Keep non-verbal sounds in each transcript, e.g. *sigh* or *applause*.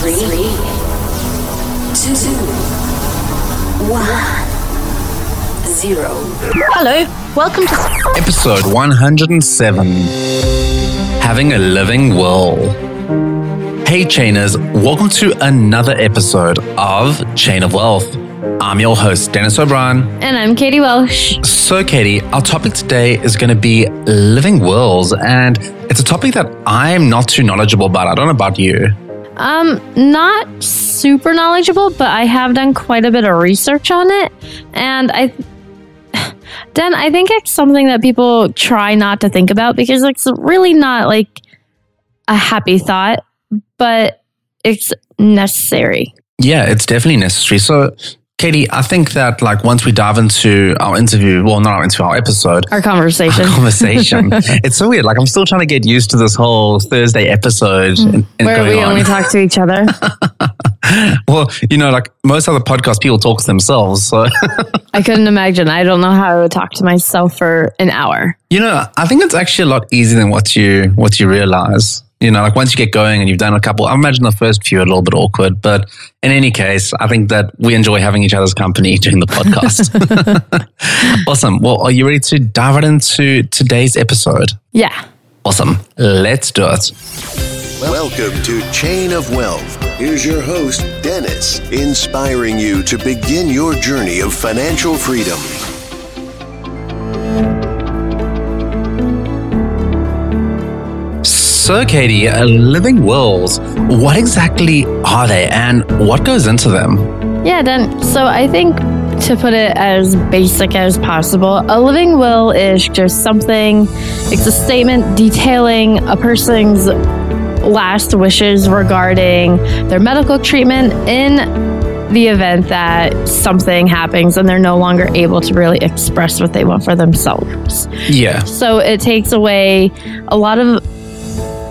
Three, two, one, zero. Hello, welcome to Episode 107 Having a Living Will. Hey, Chainers, welcome to another episode of Chain of Wealth. I'm your host, Dennis O'Brien. And I'm Katie Welsh. So, Katie, our topic today is going to be living wills, and it's a topic that I'm not too knowledgeable about. I don't know about you. Um, not super knowledgeable, but I have done quite a bit of research on it. And I *sighs* Den, I think it's something that people try not to think about because it's really not like a happy thought, but it's necessary. Yeah, it's definitely necessary. So, Katie, I think that like once we dive into our interview, well, not our interview, our episode, Our conversation. our conversation. *laughs* it's so weird. Like I'm still trying to get used to this whole Thursday episode mm. and, and where we on. only talk to each other. *laughs* well, you know, like most other podcast people talk to themselves. So, *laughs* I couldn't imagine. I don't know how I would talk to myself for an hour. you know, I think it's actually a lot easier than what you what you realize. You know, like once you get going and you've done a couple, I imagine the first few are a little bit awkward, but in any case, I think that we enjoy having each other's company during the podcast. *laughs* awesome. Well, are you ready to dive right into today's episode? Yeah. Awesome. Let's do it. Welcome to Chain of Wealth. Here's your host, Dennis, inspiring you to begin your journey of financial freedom. So, Katie, uh, living wills, what exactly are they and what goes into them? Yeah, Den, so I think to put it as basic as possible, a living will is just something, it's a statement detailing a person's last wishes regarding their medical treatment in the event that something happens and they're no longer able to really express what they want for themselves. Yeah. So it takes away a lot of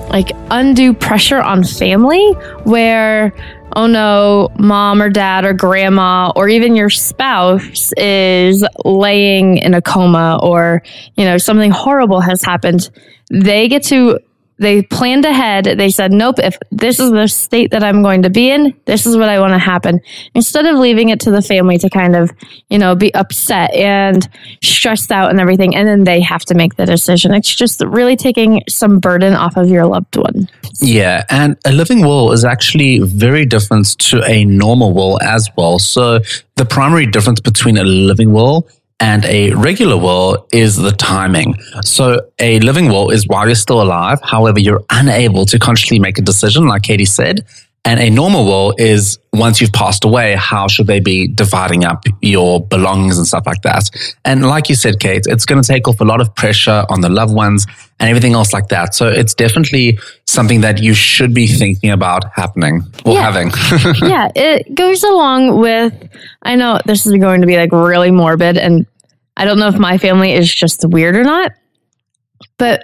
like undue pressure on family where oh no mom or dad or grandma or even your spouse is laying in a coma or you know something horrible has happened they get to they planned ahead. They said nope if this is the state that i'm going to be in this is what i want to happen. Instead of leaving it to the family to kind of you know be upset and stressed out and everything and then they have to make the decision. It's just really taking some burden off of your loved one Yeah, and a living will is actually very different to a normal will as well. So the primary difference between a living will and a regular will is the timing. So a living will is while you're still alive. However, you're unable to consciously make a decision, like Katie said. And a normal will is once you've passed away, how should they be dividing up your belongings and stuff like that? And like you said, Kate, it's going to take off a lot of pressure on the loved ones and everything else like that. So it's definitely something that you should be thinking about happening or Yeah. having. *laughs* *laughs* yeah, it goes along with. I know this is going to be like really morbid, and I don't know if my family is just weird or not, but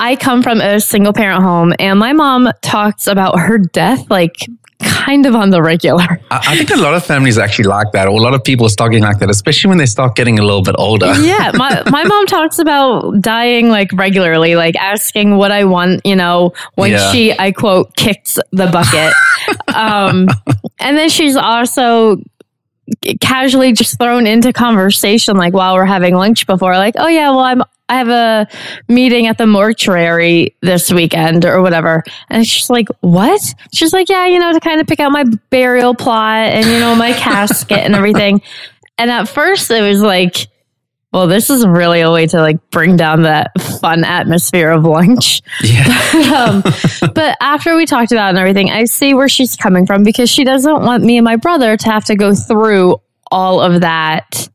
I come from a single parent home, and my mom talks about her death like kind of on the regular. I, think a lot of families actually like that, or a lot of people are talking like that, especially when they start getting a little bit older. yeah, my *laughs* my mom talks about dying like regularly, like asking what I want, you know, when Yeah. she I quote kicks the bucket. *laughs* um and then she's also casually just thrown into conversation like while we're having lunch before like, "Oh yeah, well I'm I have a meeting at the mortuary this weekend or whatever. And she's like, what? She's like, yeah, you know, to kind of pick out my burial plot and, you know, my casket and everything. And at first it was like, well, this is really a way to like bring down that fun atmosphere of lunch. Yeah. *laughs* um, but after we talked about it and everything, I see where she's coming from because she doesn't want me and my brother to have to go through all of that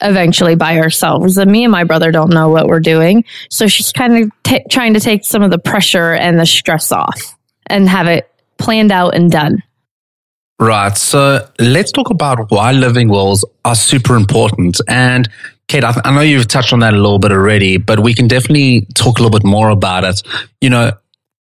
eventually by ourselves. And me and my brother don't know what we're doing. So she's kind of t- trying to take some of the pressure and the stress off and have it planned out and done. Right. So let's talk about why living wills are super important. And Kate, I, th- I know you've touched on that a little bit already, but we can definitely talk a little bit more about it. You know,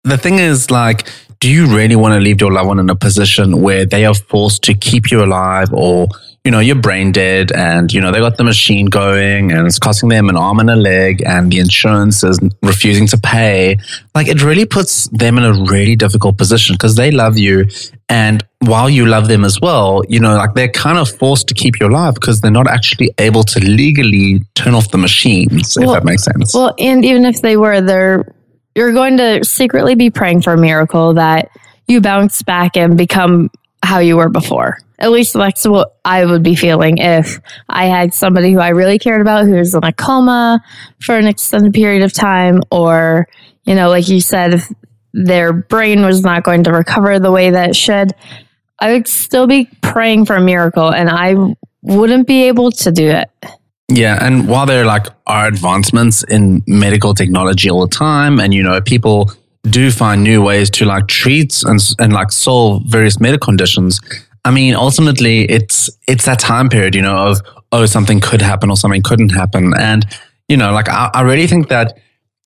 the thing is like, do you really want to leave your loved one in a position where they are forced to keep you alive or, you know, you're brain dead and, you know, they got the machine going and it's costing them an arm and a leg and the insurance is refusing to pay. Like it really puts them in a really difficult position because they love you. And while you love them as well, you know, like they're kind of forced to keep you alive because they're not actually able to legally turn off the machines, Well- if that makes sense. Well, and even if they were, they're you're going to secretly be praying for a miracle that you bounce back and become how you were before. At least that's what I would be feeling if I had somebody who I really cared about who was in a coma for an extended period of time, or, you know, like you said, if their brain was not going to recover the way that it should, I would still be praying for a miracle and I wouldn't be able to do it. Yeah, and while there like are advancements in medical technology all the time, and you know people do find new ways to like treat and and like solve various medical conditions. I mean, ultimately, it's it's that time period, you know, of oh something could happen or something couldn't happen, and you know, like I, I really think that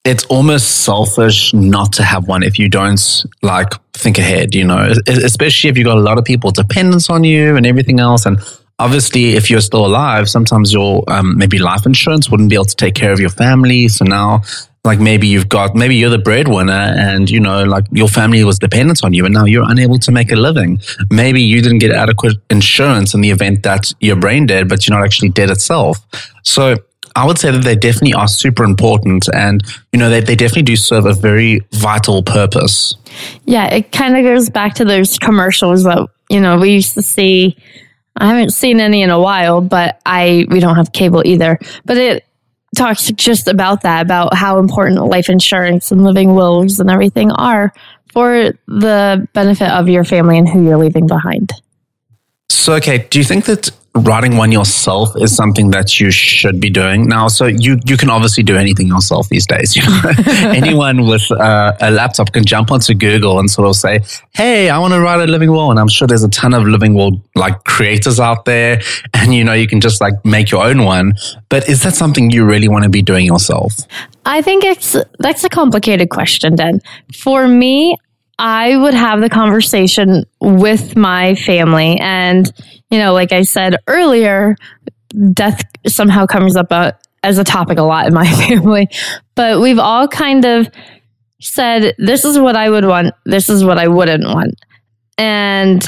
it's almost selfish not to have one if you don't like think ahead, you know, especially if you've got a lot of people dependence on you and everything else. And obviously, if you're still alive, sometimes your um, maybe life insurance wouldn't be able to take care of your family. So now, like maybe you've got, maybe you're the breadwinner and, you know, like your family was dependent on you and now you're unable to make a living. Maybe you didn't get adequate insurance in the event that you're brain dead, but you're not actually dead itself. So, I would say that they definitely are super important and, you know, they, they definitely do serve a very vital purpose. Yeah, it kind of goes back to those commercials that you know we used to see. I haven't seen any in a while, but I we don't have cable either. But it talks just about that, about how important life insurance and living wills and everything are for the benefit of your family and who you're leaving behind. So, okay, do you think that writing one yourself is something that you should be doing now? So, you you can obviously do anything yourself these days. You know, *laughs* *laughs* anyone with uh, a laptop can jump onto Google and sort of say, "Hey, I want to write a living will," and I'm sure there's a ton of living will like creators out there, *laughs* and you know, you can just like make your own one. But is that something you really want to be doing yourself? I think it's that's a complicated question, Den. For me, I would have the conversation with my family. And, you know, like I said earlier, death somehow comes up uh as a topic a lot in my *laughs* family. But we've all kind of said, this is what I would want, this is what I wouldn't want. And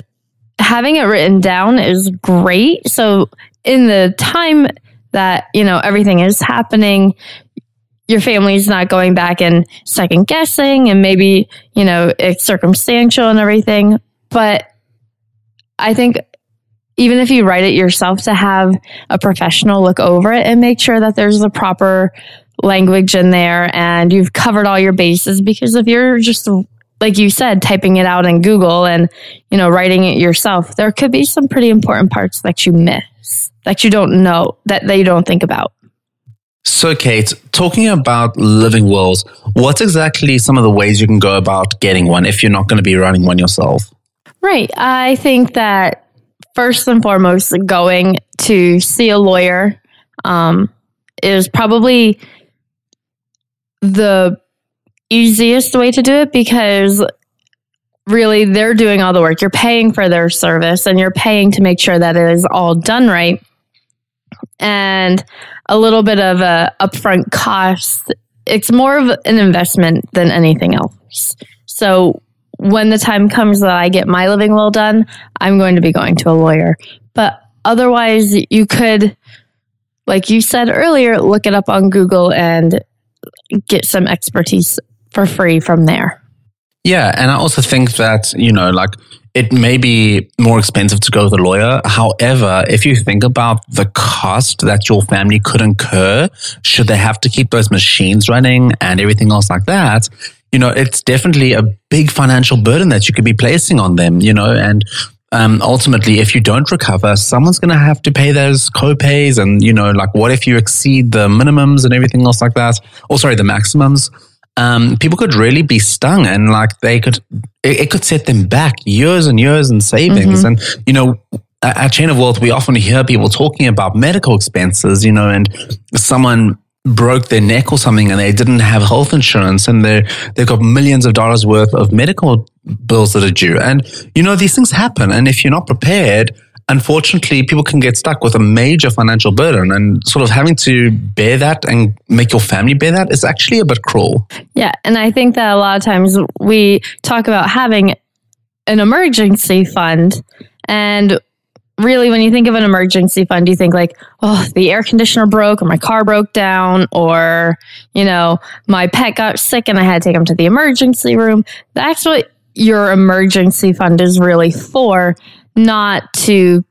having it written down is great. So, in the time that, you know, everything is happening, your family's not going back and second guessing and maybe you know it's circumstantial and everything. But i think even if you write it yourself to have a professional look over it and make sure that there's the proper language in there and you've covered all your bases because if you're just like you said typing it out in google and you know writing it yourself there could be some pretty important parts that you miss that you don't know that they don't think about So, Kate, talking about living wills, what's exactly some of the ways you can go about getting one if you're not going to be running one yourself? Right. I think that first and foremost, going to see a lawyer um, is probably the easiest way to do it because really they're doing all the work. You're paying for their service and you're paying to make sure that it is all done right. And a little bit of a upfront cost. It's more of an investment than anything else. So when the time comes that I get my living will done, I'm going to be going to a lawyer. But otherwise, you could, like you said earlier, look it up on Google and get some expertise for free from there. Yeah. And I also think that, you know, like it may be more expensive to go with a lawyer. However, if you think about the cost that your family could incur, should they have to keep those machines running and everything else like that, you know, it's definitely a big financial burden that you could be placing on them, you know, and um, ultimately, if you don't recover, someone's going to have to pay those co-pays. And, you know, like what if you exceed the minimums and everything else like that? Or sorry, the maximums. Um, people could really be stung and like they could, it, it could set them back years and years in savings. And, you know, at, at Chain of Wealth, we often hear people talking about medical expenses, you know, and someone broke their neck or something and they didn't have health insurance and they they've got millions of dollars worth of medical bills that are due. And you know, these things happen. And if you're not prepared, unfortunately people can get stuck with a major financial burden and sort of having to bear that and make your family bear that is actually a bit cruel. Yeah. And I think that a lot of times we talk about having an emergency fund and really when you think of an emergency fund you think like oh the air conditioner broke or my car broke down or you know my pet got sick and i had to take him to the emergency room that's what your emergency fund is really for not to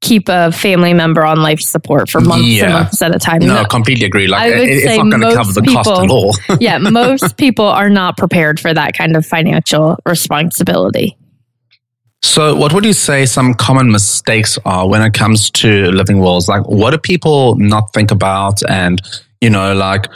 keep a family member on life support for months Yeah. and months at a time No, I completely agree. Like I would it- it's say not going to cover the cost at people- all. *laughs* yeah, *laughs* most people are not prepared for that kind of financial responsibility. So, what would you say some common mistakes are when it comes to living wills? Like, what do people not think about? And, you know, like,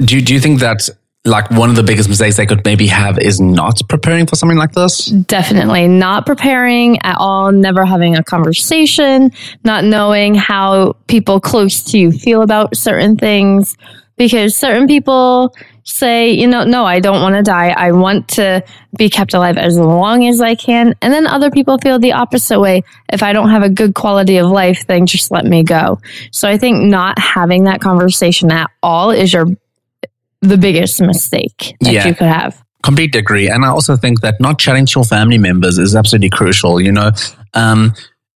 do, do you think that, like, one of the biggest mistakes they could maybe have is not preparing for something like this? Definitely not preparing at all, never having a conversation, not knowing how people close to you feel about certain things. Because certain people say, you know, no, I don't want to die. I want to be kept alive as long as I can. And then other people feel the opposite way. If I don't have a good quality of life, then just let me go. So I think not having that conversation at all is your the biggest mistake that Yeah. you could have. Completely agree. And I also think that not chatting to your family members is absolutely crucial. You know, um,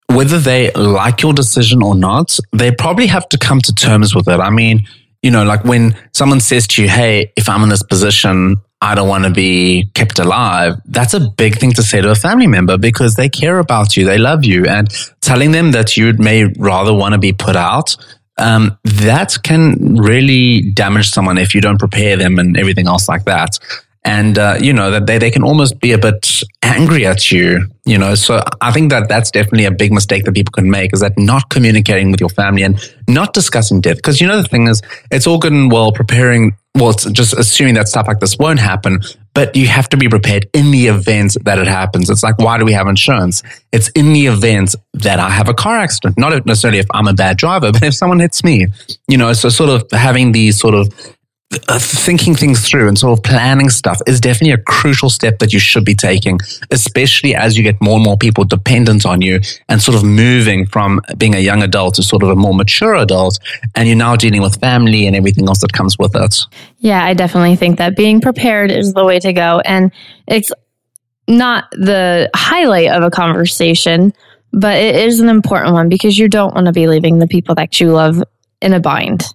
whether they like your decision or not, they probably have to come to terms with it. I mean, you know, like when someone says to you, Hey, if I'm in this position, I don't want to be kept alive. That's a big thing to say to a family member because they care about you. They love you and telling them that you may rather want to be put out. Um, that can really damage someone if you don't prepare them and everything else like that. And uh, you know that they, they can almost be a bit angry at you you know. So i think that that's definitely a big mistake that people can make is that not communicating with your family and not discussing death. Because you know the thing is it's all good and well preparing well it's just assuming that stuff like this won't happen but you have to be prepared in the event that it happens. It's like why do we have insurance? It's in the event that i have a car accident not necessarily if i'm a bad driver but if someone hits me you know so sort of having these sort of Uh, thinking things through and sort of planning stuff is definitely a crucial step that you should be taking, especially as you get more and more people dependent on you and sort of moving from being a young adult to sort of a more mature adult. And you're now dealing with family and everything else that comes with it. Yeah, I definitely think that being prepared is the way to go. And it's not the highlight of a conversation, but it is an important one because you don't want to be leaving the people that you love in a bind.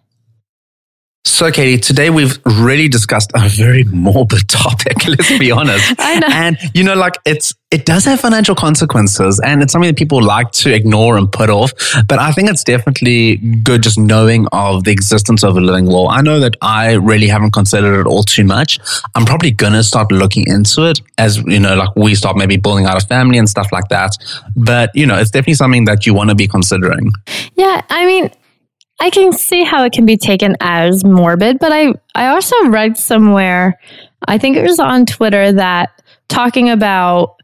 So, Katie, today we've really discussed a very morbid *laughs* topic. Let's be honest. *laughs* I know. And you know, like it's it does have financial consequences, and it's something that people like to ignore and put off. But I think it's definitely good just knowing of the existence of a living will. I know that I really haven't considered it all too much. I'm probably gonna start looking into it as you know, like we start maybe building out a family and stuff like that. But you know, it's definitely something that you want to be considering. Yeah, I mean, I can see how it can be taken as morbid, but I I also read somewhere, I think it was on Twitter that talking about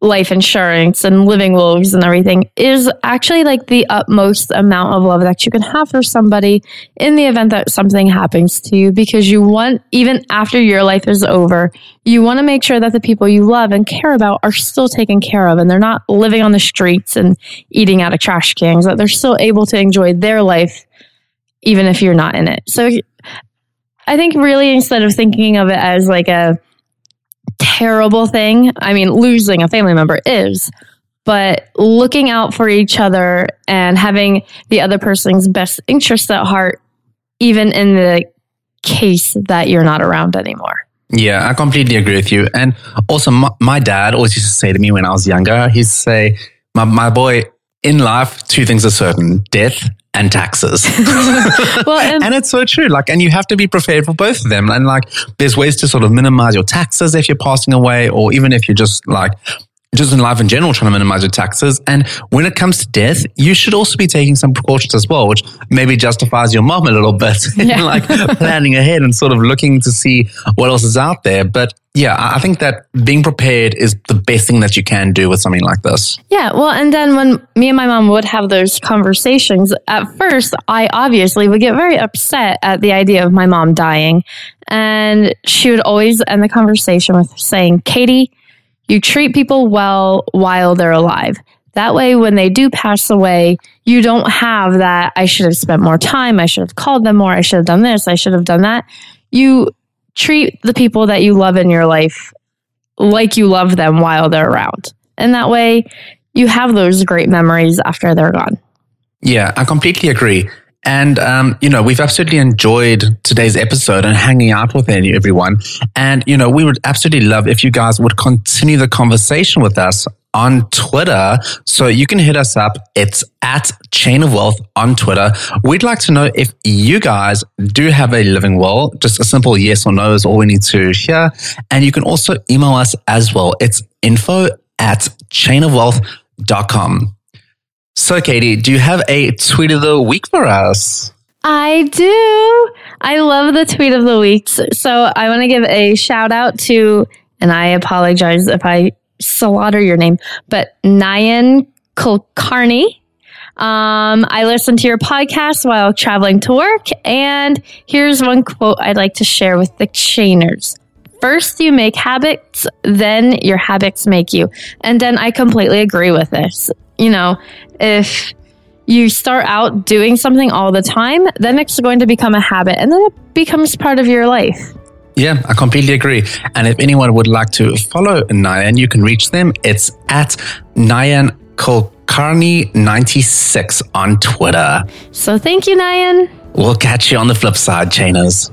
life insurance and living wills and everything is actually like the utmost amount of love that you can have for somebody in the event that something happens to you because you want even after your life is over you want to make sure that the people you love and care about are still taken care of and they're not living on the streets and eating out of trash cans that they're still able to enjoy their life even if you're not in it. So i think really instead of thinking of it as like a terrible thing. I mean, losing a family member is, but looking out for each other and having the other person's best interests at heart, even in the case that you're not around anymore. Yeah, I completely agree with you. And also, my, my dad always used to say to me when I was younger, he'd say, my, my boy, in life, two things are certain death and taxes. *laughs* Well, and, and it's so true. Like, and you have to be prepared for both of them. And like, there's ways to sort of minimize your taxes if you're passing away, or even if you're just like, just in life in general, trying to minimize your taxes. And when it comes to death, you should also be taking some precautions as well, which maybe justifies your mom a little bit, *laughs* Yeah. like planning ahead and sort of looking to see what else is out there. But yeah, I I think that being prepared is the best thing that you can do with something like this. yeah, well, and then when me and my mom would have those conversations, at first, I obviously would get very upset at the idea of my mom dying. And she would always end the conversation with saying, Katie, you treat people well while they're alive. That way, when they do pass away, you don't have that. I should have spent more time. I should have called them more. I should have done this. I should have done that. You treat the people that you love in your life like you love them while they're around. And that way, you have those great memories after they're gone. Yeah, I completely agree. And, um, you know, we've absolutely enjoyed today's episode and hanging out with everyone. And, you know, we would absolutely love if you guys would continue the conversation with us on Twitter. So you can hit us up. It's at Chain of Wealth on Twitter. We'd like to know if you guys do have a living will. Just a simple yes or no is all we need to hear. And you can also email us as well. It's info at chainofwealth.com. So, Katie, do you have a tweet of the week for us? I do. I love the tweet of the week. So I want to give a shout out to, and I apologize if I slaughter your name, but Nyan Kulkarni. Um, I listened to your podcast while traveling to work, and here's one quote I'd like to share with the chainers. First, you make habits, then your habits make you. And then I completely agree with this. You know, if you start out doing something all the time, then it's going to become a habit and then it becomes part of your life. Yeah, I completely agree. And if anyone would like to follow Nyan, you can reach them. It's at Nyan Kulkarni96 on Twitter. So thank you, Nayan. We'll catch you on the flip side, chainers.